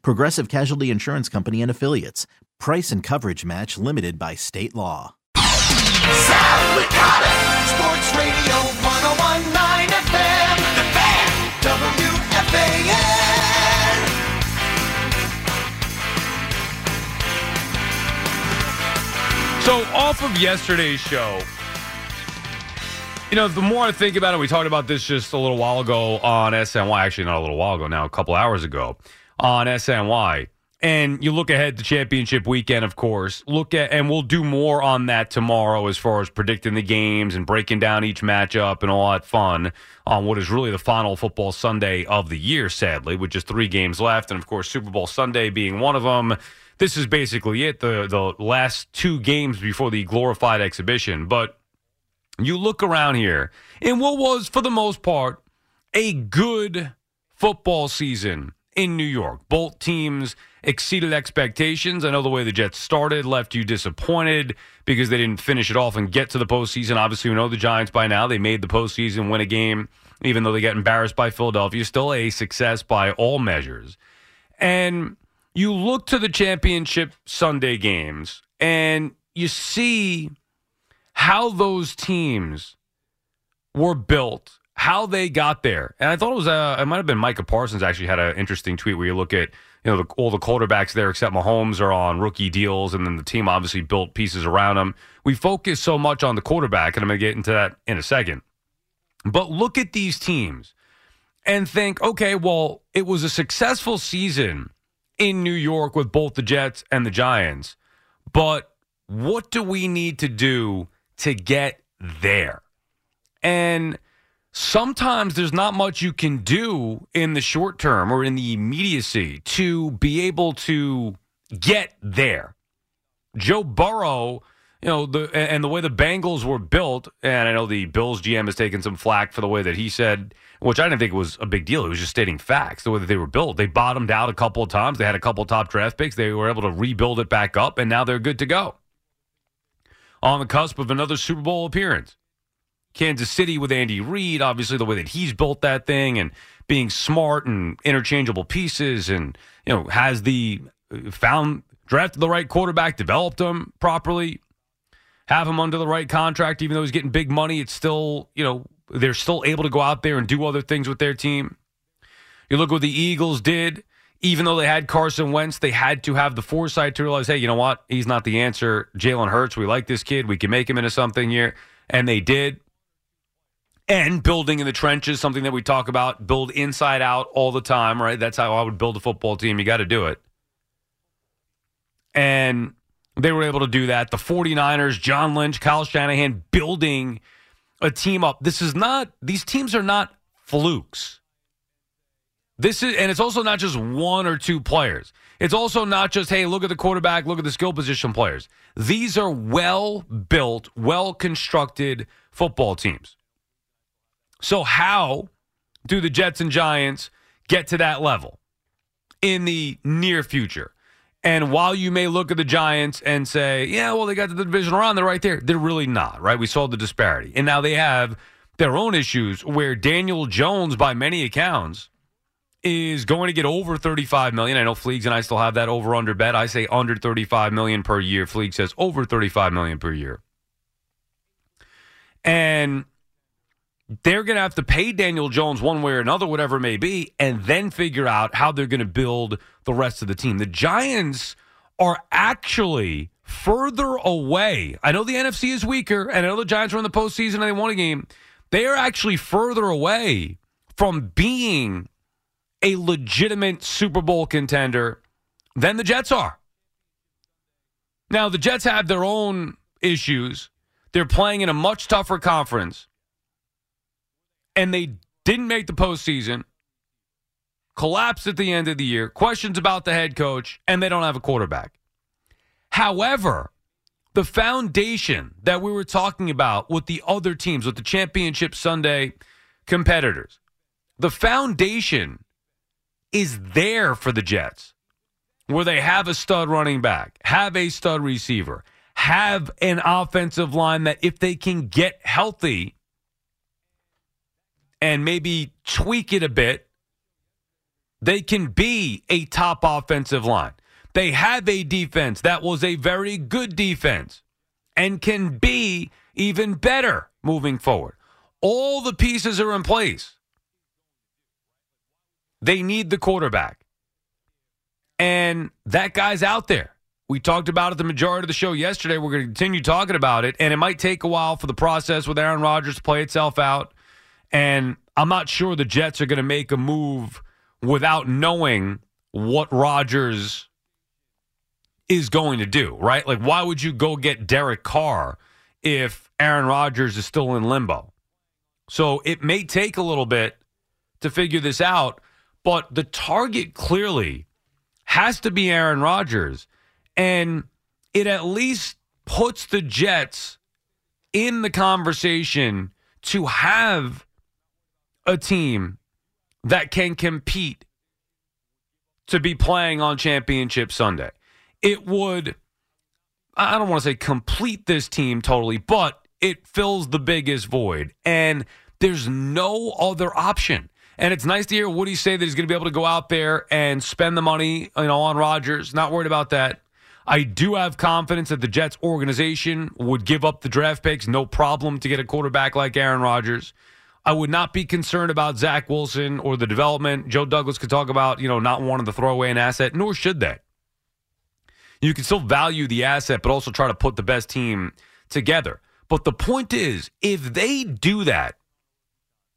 Progressive Casualty Insurance Company and Affiliates. Price and coverage match limited by state law. Sal Licata, Sports Radio 1019 FM, The Fan, WFAN. So, off of yesterday's show, you know, the more I think about it, we talked about this just a little while ago on SNY. Actually, not a little while ago now, a couple hours ago on SNY. And you look ahead to championship weekend, of course. Look at, and we'll do more on that tomorrow as far as predicting the games and breaking down each matchup and all that fun on what is really the final football Sunday of the year, sadly, with just three games left. And of course, Super Bowl Sunday being one of them. This is basically it the, the last two games before the glorified exhibition. But you look around here in what was, for the most part, a good football season in New York. Both teams exceeded expectations. I know the way the Jets started left you disappointed because they didn't finish it off and get to the postseason. Obviously, we know the Giants by now. They made the postseason, win a game, even though they got embarrassed by Philadelphia. Still a success by all measures. And you look to the championship Sunday games and you see how those teams were built, how they got there. And I thought it was, uh, it might have been Micah Parsons actually had an interesting tweet where you look at, you know, the, all the quarterbacks there except Mahomes are on rookie deals, and then the team obviously built pieces around them. We focus so much on the quarterback, and I'm going to get into that in a second. But look at these teams and think, okay, well, it was a successful season in New York with both the Jets and the Giants, but what do we need to do to get there? And sometimes there's not much you can do in the short term or in the immediacy to be able to get there. Joe Burrow, you know, the and the way the Bengals were built, and I know the Bills GM has taken some flack for the way that he said, which I didn't think was a big deal. He was just stating facts. The way that they were built, they bottomed out a couple of times. They had a couple top draft picks. They were able to rebuild it back up, and now they're good to go. On the cusp of another Super Bowl appearance. Kansas City with Andy Reid, obviously the way that he's built that thing and being smart and interchangeable pieces and you know has the uh, found drafted the right quarterback, developed him properly, have him under the right contract even though he's getting big money, it's still, you know, they're still able to go out there and do other things with their team. You look what the Eagles did, even though they had Carson Wentz, they had to have the foresight to realize, hey, you know what? He's not the answer. Jalen Hurts, we like this kid. We can make him into something here. And they did and building in the trenches, something that we talk about, build inside out all the time, right? That's how I would build a football team. You got to do it. And they were able to do that. The 49ers, John Lynch, Kyle Shanahan building a team up. This is not, these teams are not flukes. This is, and it's also not just one or two players. It's also not just, hey, look at the quarterback, look at the skill position players. These are well built, well constructed football teams. So, how do the Jets and Giants get to that level in the near future? And while you may look at the Giants and say, yeah, well, they got the divisional round, they're right there. They're really not, right? We saw the disparity. And now they have their own issues where Daniel Jones, by many accounts, is going to get over 35 million. I know Fleegs and I still have that over under bet. I say under 35 million per year. Fleegs says over 35 million per year. And they're going to have to pay Daniel Jones one way or another, whatever it may be, and then figure out how they're going to build the rest of the team. The Giants are actually further away. I know the NFC is weaker, and I know the Giants are in the postseason and they won a game. They are actually further away from being a legitimate Super Bowl contender than the Jets are. Now, the Jets have their own issues. They're playing in a much tougher conference, and they didn't make the postseason, collapsed at the end of the year, questions about the head coach, and they don't have a quarterback. However, the foundation that we were talking about with the other teams, with the championship Sunday competitors, the foundation is there for the Jets, where they have a stud running back, have a stud receiver, have an offensive line that if they can get healthy and maybe tweak it a bit, they can be a top offensive line. They have a defense that was a very good defense and can be even better moving forward. All the pieces are in place. They need the quarterback. And that guy's out there. We talked about it the majority of the show yesterday. We're going to continue talking about it. And it might take a while for the process with Aaron Rodgers to play itself out. And I'm not sure the Jets are going to make a move without knowing what Rodgers is going to do, right? Like, why would you go get Derek Carr if Aaron Rodgers is still in limbo? So it may take a little bit to figure this out, but the target clearly has to be Aaron Rodgers. And it at least puts the Jets in the conversation to have a team that can compete to be playing on championship Sunday. It would, I don't want to say complete this team totally, but it fills the biggest void. And there's no other option. And it's nice to hear Woody say that he's going to be able to go out there and spend the money, you know, on Rodgers. Not worried about that. I do have confidence that the Jets organization would give up the draft picks, no problem, to get a quarterback like Aaron Rodgers. I would not be concerned about Zach Wilson or the development. Joe Douglas could talk about, you know, not wanting to throw away an asset, nor should they. You can still value the asset, but also try to put the best team together. But the point is, if they do that,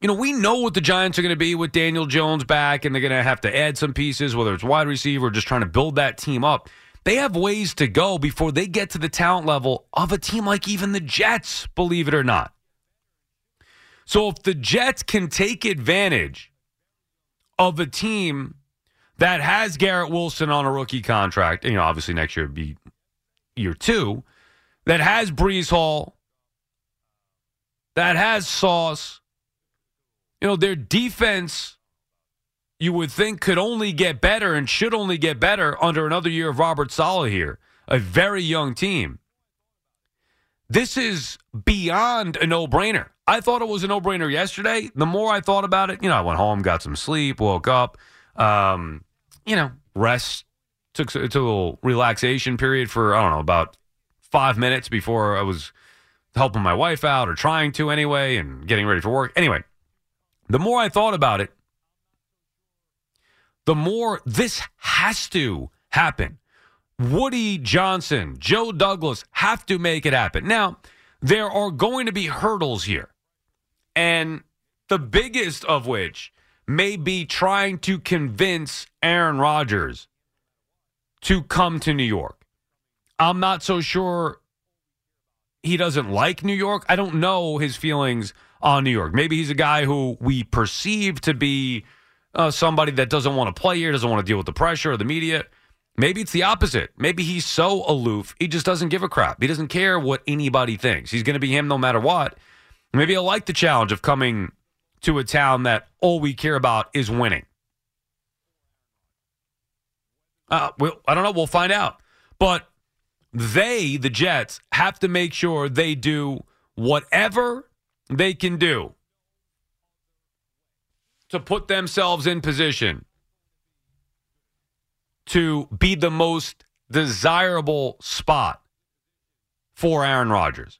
you know, we know what the Giants are going to be with Daniel Jones back, and they're going to have to add some pieces, whether it's wide receiver or just trying to build that team up. They have ways to go before they get to the talent level of a team like even the Jets, believe it or not. So if the Jets can take advantage of a team that has Garrett Wilson on a rookie contract, you know, obviously next year would be year two, that has Breece Hall, that has Sauce, you know, their defense, you would think could only get better and should only get better under another year of Robert Saleh here, a very young team. This is beyond a no brainer. I thought it was a no brainer yesterday. The more I thought about it, you know, I went home, got some sleep, woke up, um, you know, rest, took, took a little relaxation period for, I don't know, about five minutes before I was helping my wife out or trying to anyway and getting ready for work. Anyway, the more I thought about it, the more this has to happen. Woody Johnson, Joe Douglas have to make it happen. Now, there are going to be hurdles here. And the biggest of which may be trying to convince Aaron Rodgers to come to New York. I'm not so sure he doesn't like New York. I don't know his feelings on New York. Maybe he's a guy who we perceive to be uh, somebody that doesn't want to play here, doesn't want to deal with the pressure of the media. Maybe it's the opposite. Maybe he's so aloof, he just doesn't give a crap. He doesn't care what anybody thinks. He's going to be him no matter what. Maybe he'll like the challenge of coming to a town that all we care about is winning. Uh, well, I don't know. We'll find out. But they, the Jets, have to make sure they do whatever they can do to put themselves in position to be the most desirable spot for Aaron Rodgers.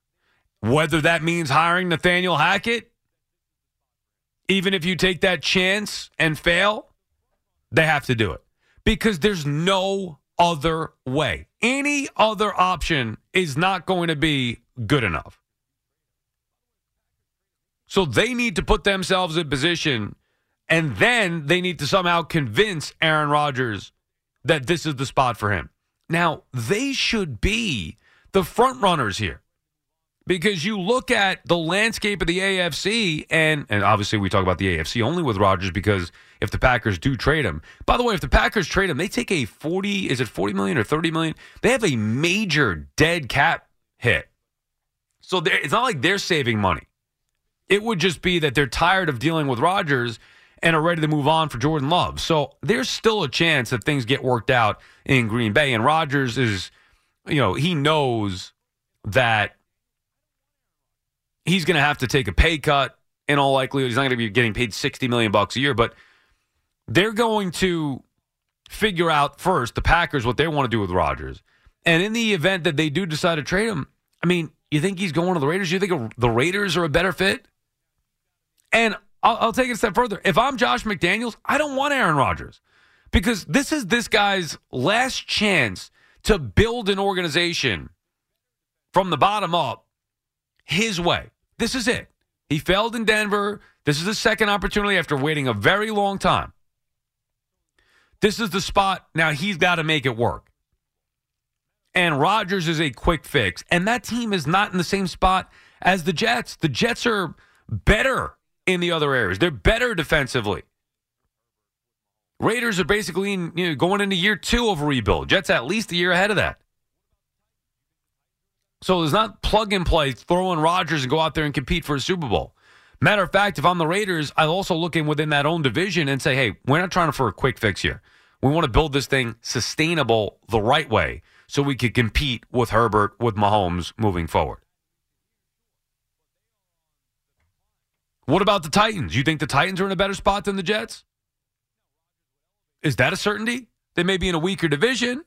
Whether that means hiring Nathaniel Hackett, even if you take that chance and fail, they have to do it because there's no other way. Any other option is not going to be good enough. So they need to put themselves in position and then they need to somehow convince Aaron Rodgers that this is the spot for him. Now, they should be the front runners here because you look at the landscape of the AFC, and and obviously we talk about the AFC only with Rodgers because if the Packers do trade him, by the way, if the Packers trade him, they take a forty is it forty million or thirty million? They have a major dead cap hit, so it's not like they're saving money. It would just be that they're tired of dealing with Rodgers and are ready to move on for Jordan Love. So there's still a chance that things get worked out in Green Bay, and Rodgers is, you know, he knows that he's going to have to take a pay cut in all likelihood. He's not going to be getting paid 60 million bucks a year, but they're going to figure out first the Packers what they want to do with Rodgers. And in the event that they do decide to trade him, I mean, you think he's going to the Raiders? You think the Raiders are a better fit? And I'll, I'll take it a step further. If I'm Josh McDaniels, I don't want Aaron Rodgers because this is this guy's last chance to build an organization from the bottom up his way. This is it. He failed in Denver. This is the second opportunity after waiting a very long time. This is the spot. Now he's got to make it work. And Rodgers is a quick fix. And that team is not in the same spot as the Jets. The Jets are better in the other areas, they're better defensively. Raiders are basically in, you know, going into year two of a rebuild. Jets at least a year ahead of that. So there's not plug and play, throw in Rodgers and go out there and compete for a Super Bowl. Matter of fact, if I'm the Raiders, I also look in within that own division and say, hey, we're not trying for a quick fix here. We want to build this thing sustainable the right way so we could compete with Herbert, with Mahomes moving forward. What about the Titans? You think the Titans are in a better spot than the Jets? Is that a certainty? They may be in a weaker division.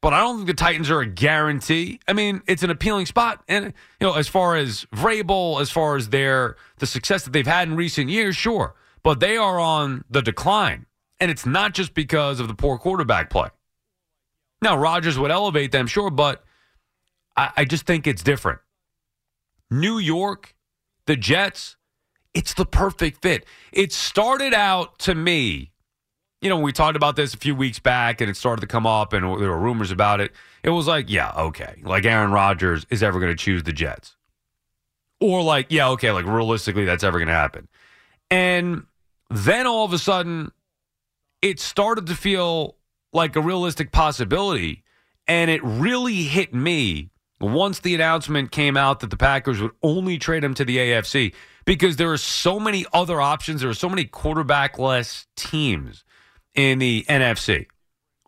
But I don't think the Titans are a guarantee. I mean, it's an appealing spot. And, you know, as far as Vrabel, as far as their the success that they've had in recent years, sure. But they are on the decline. And it's not just because of the poor quarterback play. Now, Rodgers would elevate them, sure, but I, I just think it's different. New York, the Jets, it's the perfect fit. It started out to me, you know, we talked about this a few weeks back and it started to come up and there were rumors about it. It was like, yeah, okay. Like Aaron Rodgers is ever going to choose the Jets. Or like, yeah, okay, like realistically, that's ever going to happen. And then all of a sudden, it started to feel like a realistic possibility. And it really hit me once the announcement came out that the Packers would only trade him to the AFC because there are so many other options. There are so many quarterback less teams in the NFC.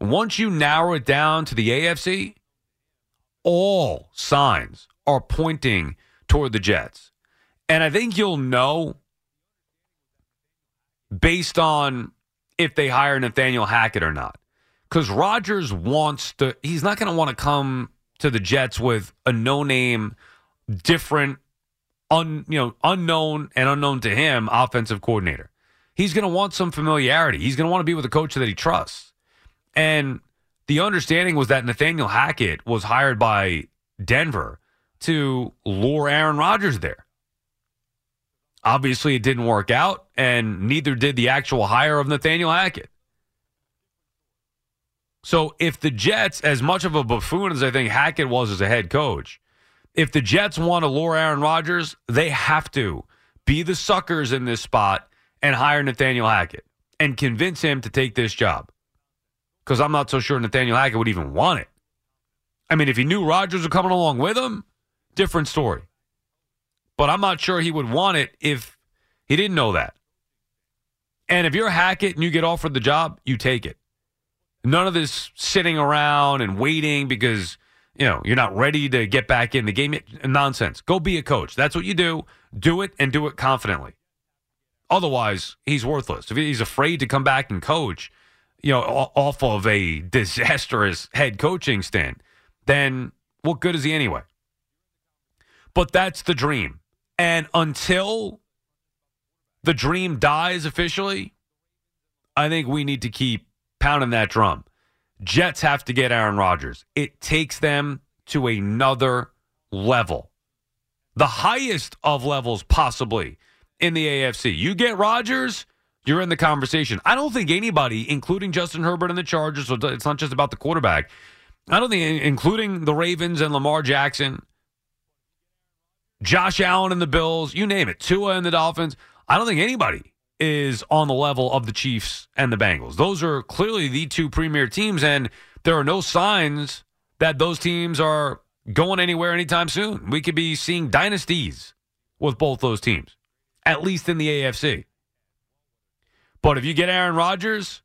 Once you narrow it down to the AFC, all signs are pointing toward the Jets. And I think you'll know based on if they hire Nathaniel Hackett or not. Because Rodgers wants to, he's not going to want to come to the Jets with a no name, different, un, you know, unknown and unknown to him offensive coordinator. He's going to want some familiarity. He's going to want to be with a coach that he trusts. And the understanding was that Nathaniel Hackett was hired by Denver to lure Aaron Rodgers there. Obviously, it didn't work out, and neither did the actual hire of Nathaniel Hackett. So, if the Jets, as much of a buffoon as I think Hackett was as a head coach, if the Jets want to lure Aaron Rodgers, they have to be the suckers in this spot and hire Nathaniel Hackett and convince him to take this job. Because I'm not so sure Nathaniel Hackett would even want it. I mean, if he knew Rodgers were coming along with him, different story. But I'm not sure he would want it if he didn't know that. And if you're Hackett and you get offered the job, you take it. None of this sitting around and waiting because you know you're not ready to get back in the game. Nonsense. Go be a coach. That's what you do. Do it and do it confidently. Otherwise, he's worthless. If he's afraid to come back and coach, you know, off of a disastrous head coaching stint, then what good is he anyway? But that's the dream. And until the dream dies officially, I think we need to keep pounding that drum Jets have to get Aaron Rodgers. It takes them to another level. The highest of levels possibly in the AFC. You get Rodgers, you're in the conversation. I don't think anybody, including Justin Herbert and the Chargers, so it's not just about the quarterback. I don't think, including the Ravens and Lamar Jackson, Josh Allen and the Bills, you name it, Tua and the Dolphins. I don't think anybody is on the level of the Chiefs and the Bengals. Those are clearly the two premier teams, and there are no signs that those teams are going anywhere anytime soon. We could be seeing dynasties with both those teams, at least in the AFC. But if you get Aaron Rodgers,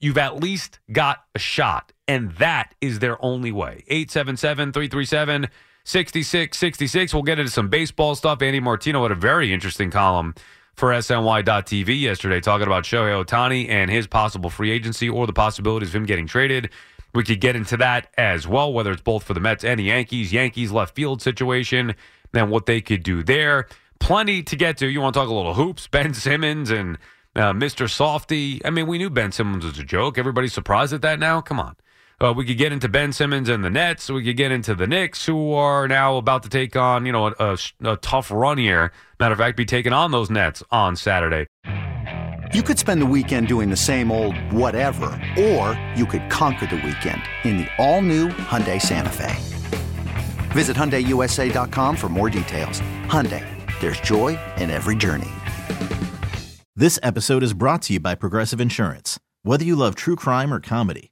you've at least got a shot. And that is their only way. 877 337 6666. We'll get into some baseball stuff. Andy Martino had a very interesting column for SNY.TV yesterday talking about Shohei Ohtani and his possible free agency or the possibilities of him getting traded. We could get into that as well, whether it's both for the Mets and the Yankees, Yankees left field situation, and what they could do there. Plenty to get to. You want to talk a little hoops, Ben Simmons and uh, Mr. Softy. I mean, we knew Ben Simmons was a joke. Everybody's surprised at that now. Come on. Uh, we could get into Ben Simmons and the Nets. We could get into the Knicks, who are now about to take on, you know, a, a, a tough run here. Matter of fact, be taking on those Nets on Saturday. You could spend the weekend doing the same old whatever, or you could conquer the weekend in the all-new Hyundai Santa Fe. Visit HyundaiUSA.com for more details. Hyundai, there's joy in every journey. This episode is brought to you by Progressive Insurance. Whether you love true crime or comedy,